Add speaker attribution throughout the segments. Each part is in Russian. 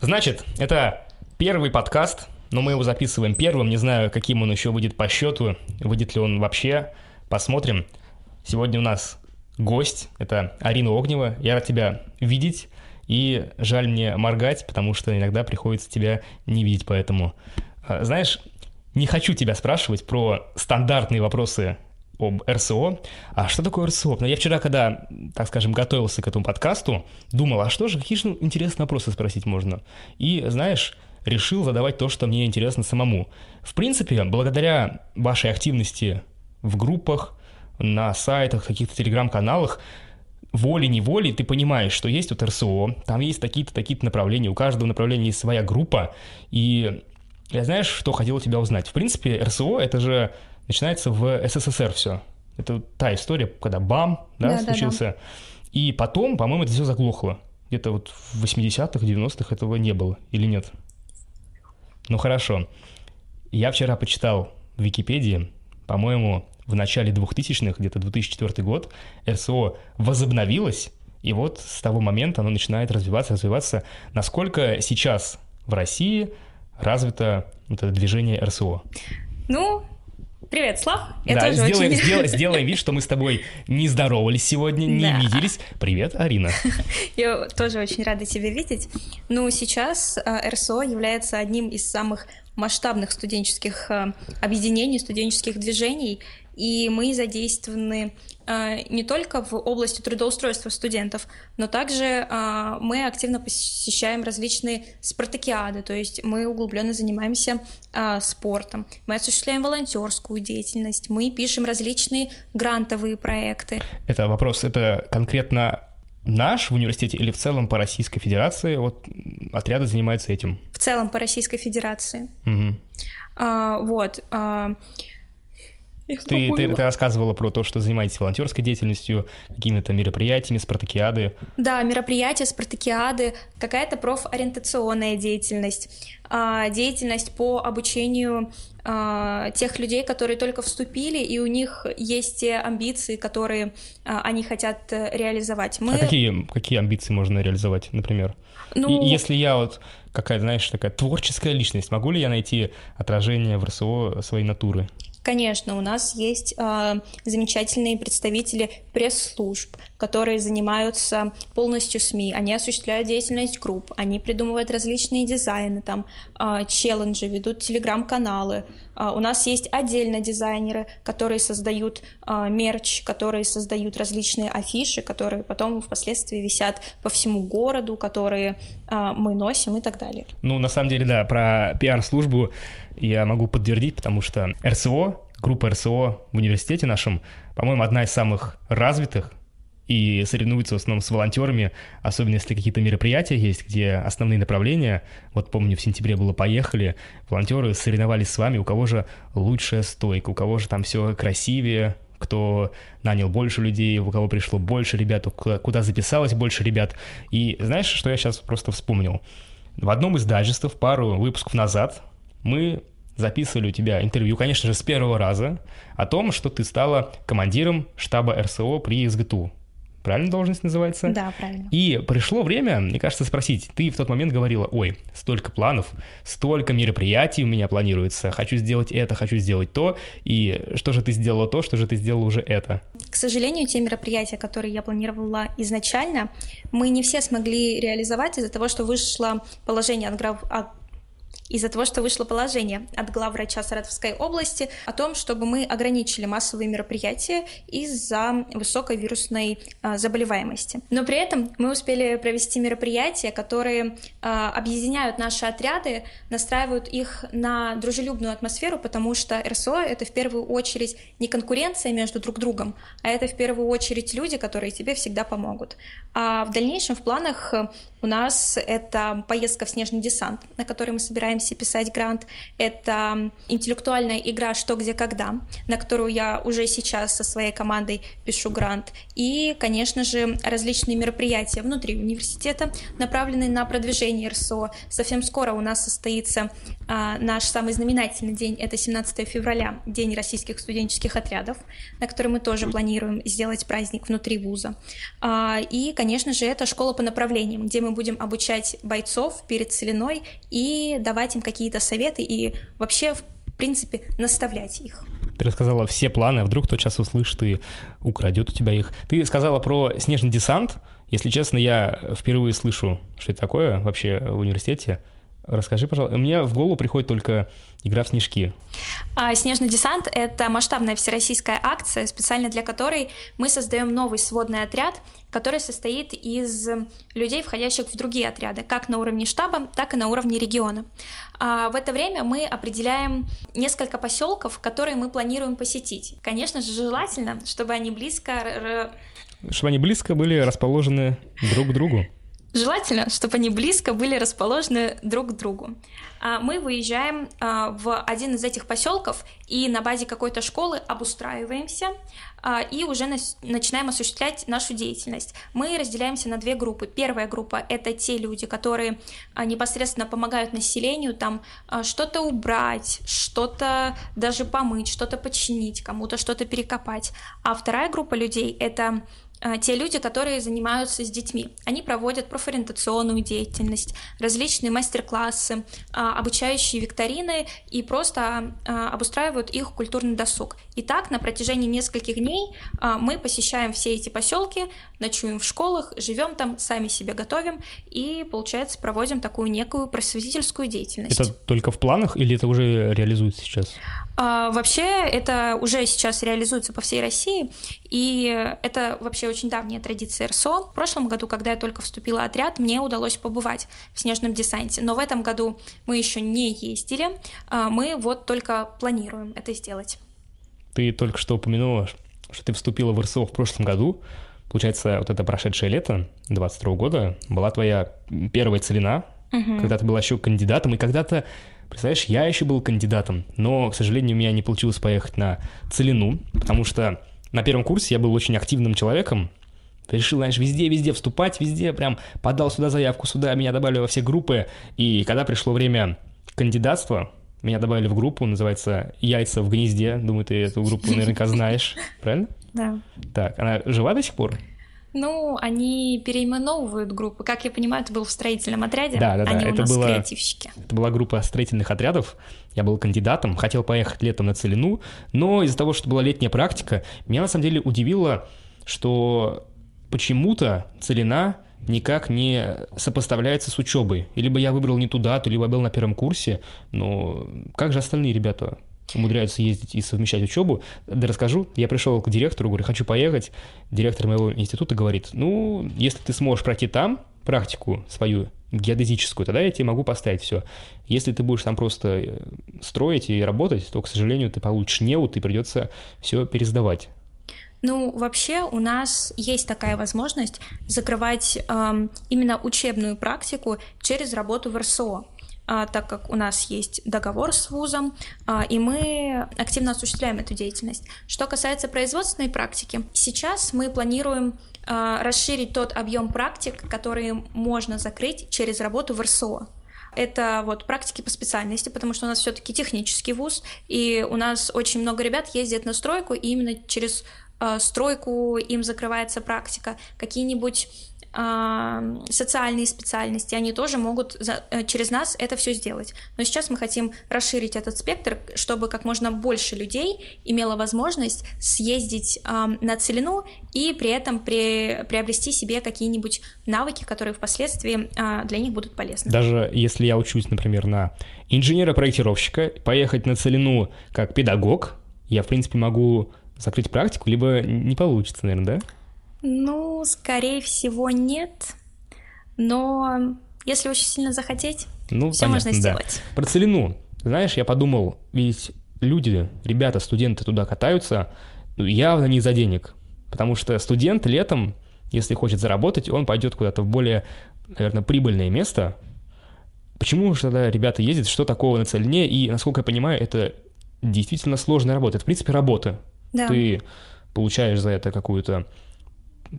Speaker 1: Значит, это первый подкаст, но мы его записываем первым. Не знаю, каким он еще выйдет по счету, выйдет ли он вообще. Посмотрим. Сегодня у нас гость, это Арина Огнева. Я рад тебя видеть. И жаль мне моргать, потому что иногда приходится тебя не видеть, поэтому... А, знаешь, не хочу тебя спрашивать про стандартные вопросы об РСО. А что такое РСО? Ну, я вчера, когда, так скажем, готовился к этому подкасту, думал, а что же, какие же интересные вопросы спросить можно? И, знаешь, решил задавать то, что мне интересно самому. В принципе, благодаря вашей активности в группах, на сайтах, каких-то телеграм-каналах, волей-неволей ты понимаешь, что есть вот РСО, там есть такие-то, такие-то направления, у каждого направления есть своя группа, и я знаешь, что хотел у тебя узнать? В принципе, РСО — это же начинается в СССР все. Это та история, когда БАМ да, да, случился. Да, да. И потом, по-моему, это все заглохло. Где-то вот в 80-х, 90-х этого не было, или нет? Ну хорошо. Я вчера почитал в Википедии, по-моему, в начале 2000-х, где-то 2004 год, РСО возобновилось, и вот с того момента оно начинает развиваться, развиваться. Насколько сейчас в России развито вот это движение РСО?
Speaker 2: Ну, Привет, Слав.
Speaker 1: Я да, тоже сделаем, очень... сделаем, сделаем вид, что мы с тобой не здоровались сегодня, не да. виделись. Привет, Арина.
Speaker 2: Я тоже очень рада тебя видеть. Ну, сейчас э, РСО является одним из самых масштабных студенческих э, объединений, студенческих движений, и мы задействованы э, не только в области трудоустройства студентов, но также э, мы активно посещаем различные спартакиады, то есть мы углубленно занимаемся э, спортом, мы осуществляем волонтерскую деятельность, мы пишем различные грантовые проекты.
Speaker 1: Это вопрос, это конкретно наш в университете или в целом по Российской Федерации вот отряды занимаются этим?
Speaker 2: В целом по Российской Федерации. Угу. А, вот. А,
Speaker 1: ты, ты, ты рассказывала про то, что занимаетесь волонтерской деятельностью, какими-то мероприятиями, спартакиады.
Speaker 2: Да, мероприятия, спартакиады, какая-то профориентационная деятельность, а, деятельность по обучению а, тех людей, которые только вступили, и у них есть те амбиции, которые а, они хотят э, реализовать.
Speaker 1: Мы... А какие, какие амбиции можно реализовать, например? Ну... И, если я вот какая-то, знаешь, такая творческая личность, могу ли я найти отражение в РСО своей натуры?
Speaker 2: Конечно, у нас есть э, замечательные представители пресс-служб, которые занимаются полностью СМИ. Они осуществляют деятельность групп, они придумывают различные дизайны, там э, челленджи, ведут телеграм-каналы. Э, у нас есть отдельно дизайнеры, которые создают э, мерч, которые создают различные афиши, которые потом впоследствии висят по всему городу, которые мы носим и так далее.
Speaker 1: Ну, на самом деле, да, про пиар-службу я могу подтвердить, потому что РСО, группа РСО в университете нашем, по-моему, одна из самых развитых и соревнуется в основном с волонтерами, особенно если какие-то мероприятия есть, где основные направления, вот помню, в сентябре было «Поехали», волонтеры соревновались с вами, у кого же лучшая стойка, у кого же там все красивее, кто нанял больше людей, у кого пришло больше ребят, куда записалось больше ребят. И знаешь, что я сейчас просто вспомнил? В одном из дайджестов пару выпусков назад мы записывали у тебя интервью, конечно же, с первого раза, о том, что ты стала командиром штаба РСО при СГТУ. Правильно должность называется?
Speaker 2: Да, правильно.
Speaker 1: И пришло время, мне кажется, спросить. Ты в тот момент говорила, ой, столько планов, столько мероприятий у меня планируется, хочу сделать это, хочу сделать то, и что же ты сделала то, что же ты сделала уже это?
Speaker 2: К сожалению, те мероприятия, которые я планировала изначально, мы не все смогли реализовать из-за того, что вышло положение от, грав... от из-за того, что вышло положение от главврача Саратовской области о том, чтобы мы ограничили массовые мероприятия из-за высокой вирусной а, заболеваемости. Но при этом мы успели провести мероприятия, которые а, объединяют наши отряды, настраивают их на дружелюбную атмосферу, потому что РСО — это в первую очередь не конкуренция между друг другом, а это в первую очередь люди, которые тебе всегда помогут. А в дальнейшем в планах у нас это поездка в снежный десант, на которой мы собираем собираемся писать грант. Это интеллектуальная игра «Что, где, когда», на которую я уже сейчас со своей командой пишу грант. И, конечно же, различные мероприятия внутри университета, направленные на продвижение РСО. Совсем скоро у нас состоится а, наш самый знаменательный день, это 17 февраля, День российских студенческих отрядов, на который мы тоже планируем сделать праздник внутри вуза. А, и, конечно же, это школа по направлениям, где мы будем обучать бойцов перед целиной и давать им какие-то советы и вообще, в принципе, наставлять их.
Speaker 1: Ты рассказала все планы, а вдруг кто сейчас услышит и украдет у тебя их. Ты сказала про снежный десант. Если честно, я впервые слышу, что это такое вообще в университете. Расскажи, пожалуйста. Мне в голову приходит только игра в снежки.
Speaker 2: А, Снежный десант — это масштабная всероссийская акция, специально для которой мы создаем новый сводный отряд, который состоит из людей, входящих в другие отряды, как на уровне штаба, так и на уровне региона. А в это время мы определяем несколько поселков, которые мы планируем посетить. Конечно же, желательно, чтобы они близко...
Speaker 1: Чтобы они близко были расположены друг к другу.
Speaker 2: Желательно, чтобы они близко были расположены друг к другу. А, мы выезжаем а, в один из этих поселков и на базе какой-то школы обустраиваемся а, и уже начинаем осуществлять нашу деятельность. Мы разделяемся на две группы. Первая группа — это те люди, которые непосредственно помогают населению там что-то убрать, что-то даже помыть, что-то починить, кому-то что-то перекопать. А вторая группа людей — это те люди, которые занимаются с детьми. Они проводят профориентационную деятельность, различные мастер-классы, а, обучающие викторины и просто а, обустраивают их культурный досуг. И так на протяжении нескольких дней мы посещаем все эти поселки, ночуем в школах, живем там, сами себе готовим и, получается, проводим такую некую просветительскую деятельность.
Speaker 1: Это только в планах или это уже реализуется сейчас?
Speaker 2: А, вообще это уже сейчас реализуется по всей России, и это вообще очень давняя традиция РСО. В прошлом году, когда я только вступила в отряд, мне удалось побывать в снежном десанте, но в этом году мы еще не ездили, а, мы вот только планируем это сделать.
Speaker 1: Ты только что упомянула, что ты вступила в РСО в прошлом году. Получается, вот это прошедшее лето 22 года была твоя первая целина, угу. когда ты была еще кандидатом, и когда-то Представляешь, я еще был кандидатом, но, к сожалению, у меня не получилось поехать на Целину, потому что на первом курсе я был очень активным человеком, решил, знаешь, везде-везде вступать, везде прям подал сюда заявку, сюда, меня добавили во все группы, и когда пришло время кандидатства, меня добавили в группу, называется «Яйца в гнезде», думаю, ты эту группу наверняка знаешь, правильно?
Speaker 2: Да.
Speaker 1: Так, она жива до сих пор?
Speaker 2: Ну, они переименовывают группы. Как я понимаю, это был в строительном отряде.
Speaker 1: Да, да, да.
Speaker 2: Они
Speaker 1: это
Speaker 2: у нас
Speaker 1: было,
Speaker 2: креативщики.
Speaker 1: Это была группа строительных отрядов. Я был кандидатом, хотел поехать летом на Целину, но из-за того, что была летняя практика, меня на самом деле удивило, что почему-то Целина никак не сопоставляется с учебой. Либо я выбрал не ту дату, либо я был на первом курсе, но как же остальные ребята? Умудряются ездить и совмещать учебу. Да расскажу, я пришел к директору, говорю, хочу поехать. Директор моего института говорит, ну, если ты сможешь пройти там практику свою геодезическую, тогда я тебе могу поставить все. Если ты будешь там просто э, строить и работать, то, к сожалению, ты получишь неуд и придется все пересдавать.
Speaker 2: Ну, вообще у нас есть такая возможность закрывать эм, именно учебную практику через работу в РСО. А, так как у нас есть договор с вузом, а, и мы активно осуществляем эту деятельность. Что касается производственной практики, сейчас мы планируем а, расширить тот объем практик, которые можно закрыть через работу в РСО. Это вот практики по специальности, потому что у нас все-таки технический вуз, и у нас очень много ребят ездят на стройку, и именно через стройку им закрывается практика. Какие-нибудь социальные специальности, они тоже могут за, э, через нас это все сделать. Но сейчас мы хотим расширить этот спектр, чтобы как можно больше людей имело возможность съездить э, на целину и при этом при, приобрести себе какие-нибудь навыки, которые впоследствии э, для них будут полезны.
Speaker 1: Даже если я учусь, например, на инженера-проектировщика, поехать на целину как педагог, я, в принципе, могу закрыть практику, либо не получится, наверное, да?
Speaker 2: Ну, скорее всего, нет. Но если очень сильно захотеть, ну, все понятно, можно сделать.
Speaker 1: Да. Про целину. Знаешь, я подумал, ведь люди, ребята, студенты туда катаются ну, явно не за денег. Потому что студент летом, если хочет заработать, он пойдет куда-то в более, наверное, прибыльное место, Почему же тогда ребята ездят, что такого на Целине, и, насколько я понимаю, это действительно сложная работа. Это, в принципе, работа.
Speaker 2: Да.
Speaker 1: Ты получаешь за это какую-то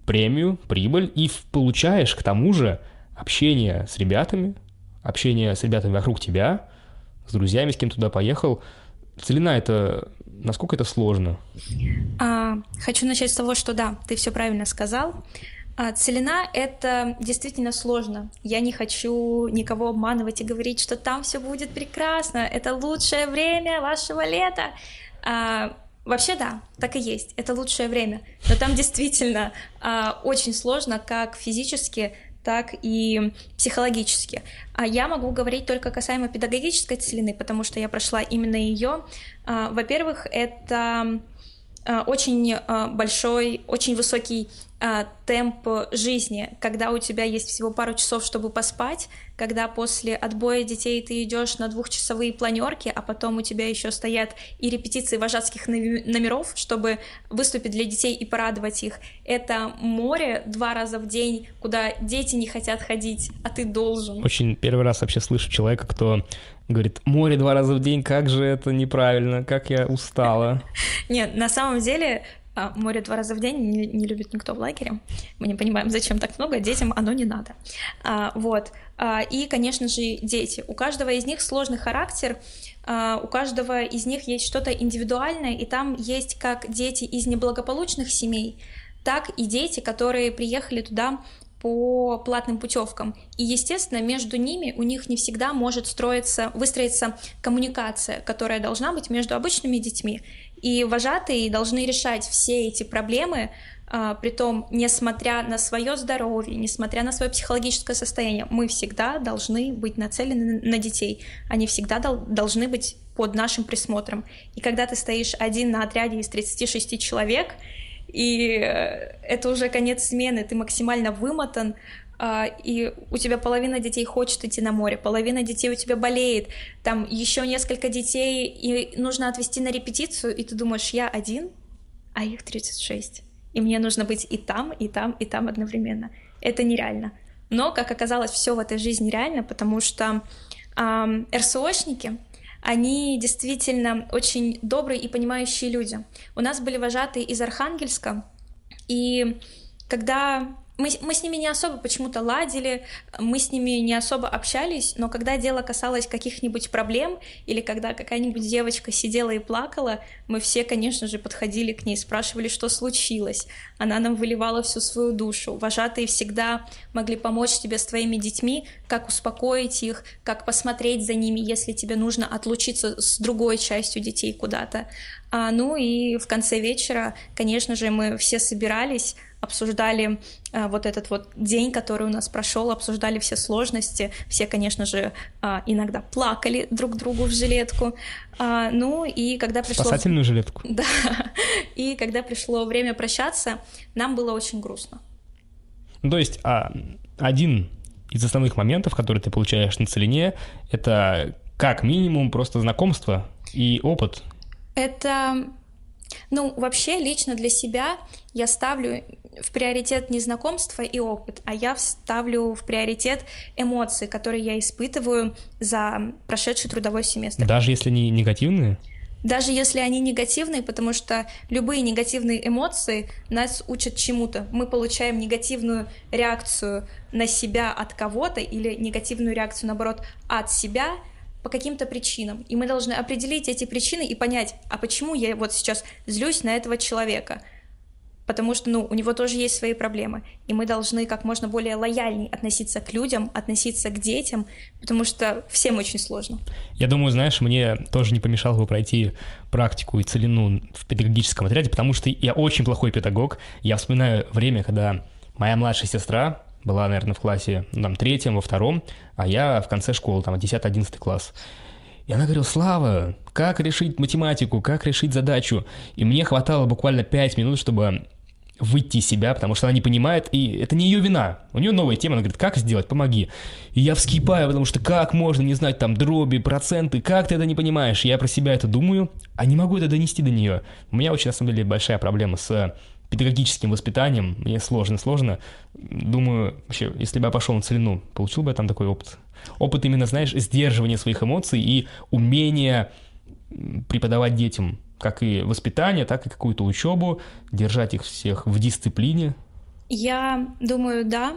Speaker 1: премию, прибыль, и получаешь к тому же общение с ребятами, общение с ребятами вокруг тебя, с друзьями, с кем туда поехал. Целина это насколько это сложно?
Speaker 2: А, хочу начать с того, что да, ты все правильно сказал. А, целина — это действительно сложно. Я не хочу никого обманывать и говорить, что там все будет прекрасно, это лучшее время вашего лета. А, вообще да, так и есть, это лучшее время. Но там действительно а, очень сложно, как физически, так и психологически. А я могу говорить только касаемо педагогической целины, потому что я прошла именно ее. А, во-первых, это а, очень а, большой, очень высокий а, темп жизни, когда у тебя есть всего пару часов, чтобы поспать, когда после отбоя детей ты идешь на двухчасовые планерки, а потом у тебя еще стоят и репетиции вожатских номеров, чтобы выступить для детей и порадовать их. Это море два раза в день, куда дети не хотят ходить, а ты должен.
Speaker 1: Очень первый раз вообще слышу человека, кто говорит, море два раза в день, как же это неправильно, как я устала.
Speaker 2: Нет, на самом деле а, море два раза в день не, любит никто в лагере. Мы не понимаем, зачем так много, детям оно не надо. А, вот. А, и, конечно же, дети. У каждого из них сложный характер, а, у каждого из них есть что-то индивидуальное, и там есть как дети из неблагополучных семей, так и дети, которые приехали туда по платным путевкам. И, естественно, между ними у них не всегда может строиться, выстроиться коммуникация, которая должна быть между обычными детьми. И вожатые должны решать все эти проблемы, а, притом, несмотря на свое здоровье, несмотря на свое психологическое состояние, мы всегда должны быть нацелены на детей. Они всегда дол- должны быть под нашим присмотром. И когда ты стоишь один на отряде из 36 человек, и э, это уже конец смены, ты максимально вымотан, и у тебя половина детей хочет идти на море, половина детей у тебя болеет, там еще несколько детей, и нужно отвезти на репетицию, и ты думаешь, я один, а их 36. И мне нужно быть и там, и там, и там одновременно. Это нереально. Но, как оказалось, все в этой жизни реально, потому что эм, РСОшники, они действительно очень добрые и понимающие люди. У нас были вожатые из Архангельска, и когда мы, мы с ними не особо почему-то ладили, мы с ними не особо общались, но когда дело касалось каких-нибудь проблем или когда какая-нибудь девочка сидела и плакала, мы все, конечно же, подходили к ней, спрашивали, что случилось. Она нам выливала всю свою душу. Вожатые всегда могли помочь тебе с твоими детьми, как успокоить их, как посмотреть за ними, если тебе нужно отлучиться с другой частью детей куда-то. А, ну и в конце вечера, конечно же, мы все собирались, обсуждали а, вот этот вот день, который у нас прошел, обсуждали все сложности, все, конечно же, а, иногда плакали друг другу в жилетку, а, ну и когда пришло...
Speaker 1: Спасательную жилетку.
Speaker 2: Да, и когда пришло время прощаться, нам было очень грустно.
Speaker 1: Ну, то есть а, один из основных моментов, которые ты получаешь на целине, это как минимум просто знакомство и опыт.
Speaker 2: Это ну, вообще, лично для себя я ставлю в приоритет не знакомство и опыт, а я ставлю в приоритет эмоции, которые я испытываю за прошедший трудовой семестр.
Speaker 1: Даже если они негативные?
Speaker 2: Даже если они негативные, потому что любые негативные эмоции нас учат чему-то. Мы получаем негативную реакцию на себя от кого-то или негативную реакцию, наоборот, от себя — по каким-то причинам. И мы должны определить эти причины и понять, а почему я вот сейчас злюсь на этого человека. Потому что, ну, у него тоже есть свои проблемы. И мы должны как можно более лояльней относиться к людям, относиться к детям, потому что всем очень сложно.
Speaker 1: Я думаю, знаешь, мне тоже не помешало бы пройти практику и целину в педагогическом отряде, потому что я очень плохой педагог. Я вспоминаю время, когда моя младшая сестра была, наверное, в классе, ну, там, третьем, во втором, а я в конце школы, там, 10-11 класс. И она говорила, Слава, как решить математику, как решить задачу? И мне хватало буквально 5 минут, чтобы выйти из себя, потому что она не понимает, и это не ее вина. У нее новая тема, она говорит, как сделать, помоги. И я вскипаю, потому что как можно не знать там дроби, проценты, как ты это не понимаешь? Я про себя это думаю, а не могу это донести до нее. У меня очень, на самом деле, большая проблема с педагогическим воспитанием. Мне сложно, сложно. Думаю, вообще, если бы я пошел на целину, получил бы я там такой опыт. Опыт именно, знаешь, сдерживания своих эмоций и умения преподавать детям как и воспитание, так и какую-то учебу, держать их всех в дисциплине.
Speaker 2: Я думаю, да,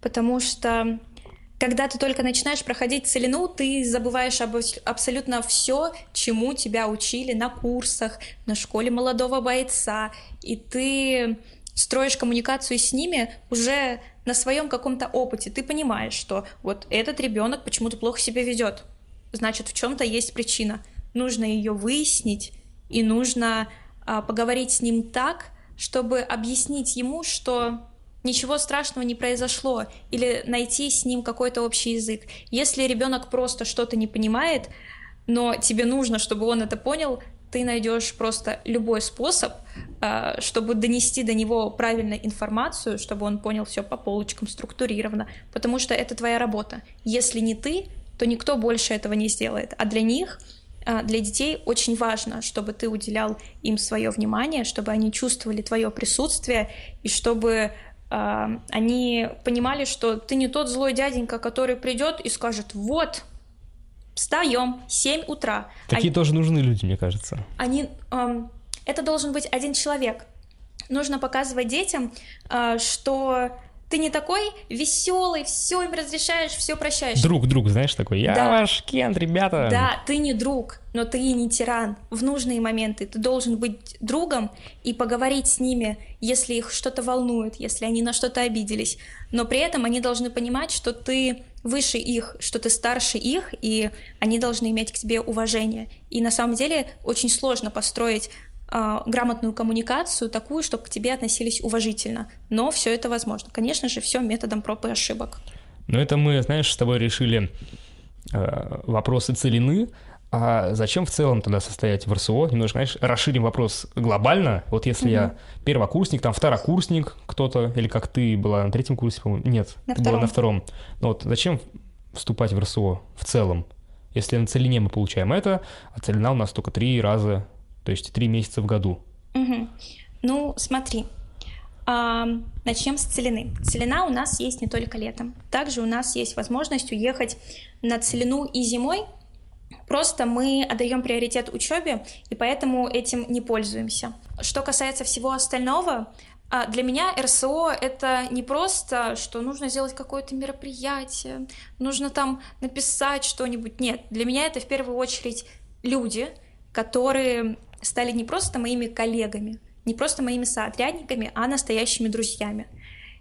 Speaker 2: потому что когда ты только начинаешь проходить целину, ты забываешь об абсолютно все, чему тебя учили на курсах, на школе молодого бойца, и ты строишь коммуникацию с ними уже на своем каком-то опыте. Ты понимаешь, что вот этот ребенок почему-то плохо себя ведет, значит в чем-то есть причина. Нужно ее выяснить и нужно а, поговорить с ним так, чтобы объяснить ему, что ничего страшного не произошло, или найти с ним какой-то общий язык. Если ребенок просто что-то не понимает, но тебе нужно, чтобы он это понял, ты найдешь просто любой способ, а, чтобы донести до него правильную информацию, чтобы он понял все по полочкам, структурированно, потому что это твоя работа. Если не ты, то никто больше этого не сделает. А для них для детей очень важно, чтобы ты уделял им свое внимание, чтобы они чувствовали твое присутствие и чтобы а, они понимали, что ты не тот злой дяденька, который придет и скажет, вот, встаем, 7 утра.
Speaker 1: Такие они, тоже нужны люди, мне кажется.
Speaker 2: Они, э, это должен быть один человек. Нужно показывать детям, э, что ты не такой веселый, все им разрешаешь, все прощаешь.
Speaker 1: Друг, друг, знаешь, такой, я да. ваш Кент, ребята.
Speaker 2: Да, ты не друг, но ты не тиран. В нужные моменты ты должен быть другом и поговорить с ними, если их что-то волнует, если они на что-то обиделись. Но при этом они должны понимать, что ты выше их, что ты старше их, и они должны иметь к тебе уважение. И на самом деле очень сложно построить грамотную коммуникацию, такую, чтобы к тебе относились уважительно. Но все это возможно. Конечно же, все методом проб и ошибок.
Speaker 1: Но это мы, знаешь, с тобой решили э, вопросы целины. А зачем в целом тогда состоять в РСО? Немножко, знаешь, расширим вопрос глобально. Вот если угу. я первокурсник, там второкурсник кто-то, или как ты была на третьем курсе, по-моему, нет,
Speaker 2: на
Speaker 1: ты
Speaker 2: втором.
Speaker 1: была на втором. Но вот зачем вступать в РСО в целом? Если на целине мы получаем это, а целина у нас только три раза то есть три месяца в году.
Speaker 2: Угу. Ну, смотри, а, начнем с целины. Целина у нас есть не только летом. Также у нас есть возможность уехать на целину и зимой. Просто мы отдаем приоритет учебе, и поэтому этим не пользуемся. Что касается всего остального, а, для меня РСО это не просто, что нужно сделать какое-то мероприятие, нужно там написать что-нибудь. Нет, для меня это в первую очередь люди, которые стали не просто моими коллегами, не просто моими соотрядниками, а настоящими друзьями.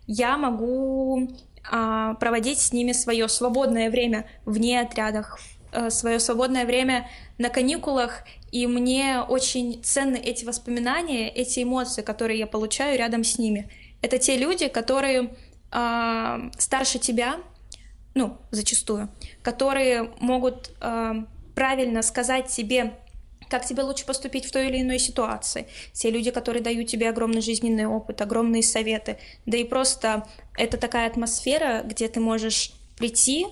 Speaker 2: Я могу а, проводить с ними свое свободное время вне отрядах, а, свое свободное время на каникулах, и мне очень ценны эти воспоминания, эти эмоции, которые я получаю рядом с ними. Это те люди, которые а, старше тебя, ну, зачастую, которые могут а, правильно сказать тебе как тебе лучше поступить в той или иной ситуации. Те люди, которые дают тебе огромный жизненный опыт, огромные советы. Да и просто это такая атмосфера, где ты можешь прийти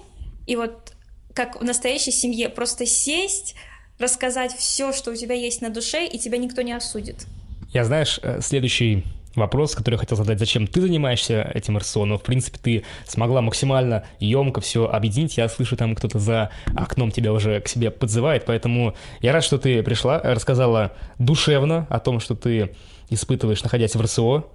Speaker 2: и вот как в настоящей семье просто сесть, рассказать все, что у тебя есть на душе, и тебя никто не осудит.
Speaker 1: Я, знаешь, э, следующий вопрос, который я хотел задать, зачем ты занимаешься этим РСО, но, в принципе, ты смогла максимально емко все объединить. Я слышу, там кто-то за окном тебя уже к себе подзывает, поэтому я рад, что ты пришла, рассказала душевно о том, что ты испытываешь, находясь в РСО.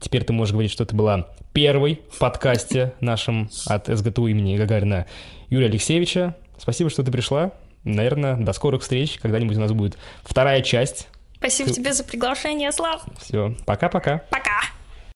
Speaker 1: Теперь ты можешь говорить, что ты была первой в подкасте нашем от СГТУ имени Гагарина Юрия Алексеевича. Спасибо, что ты пришла. Наверное, до скорых встреч. Когда-нибудь у нас будет вторая часть
Speaker 2: Спасибо тебе за приглашение, Слав.
Speaker 1: Все, пока-пока.
Speaker 2: Пока. -пока. пока.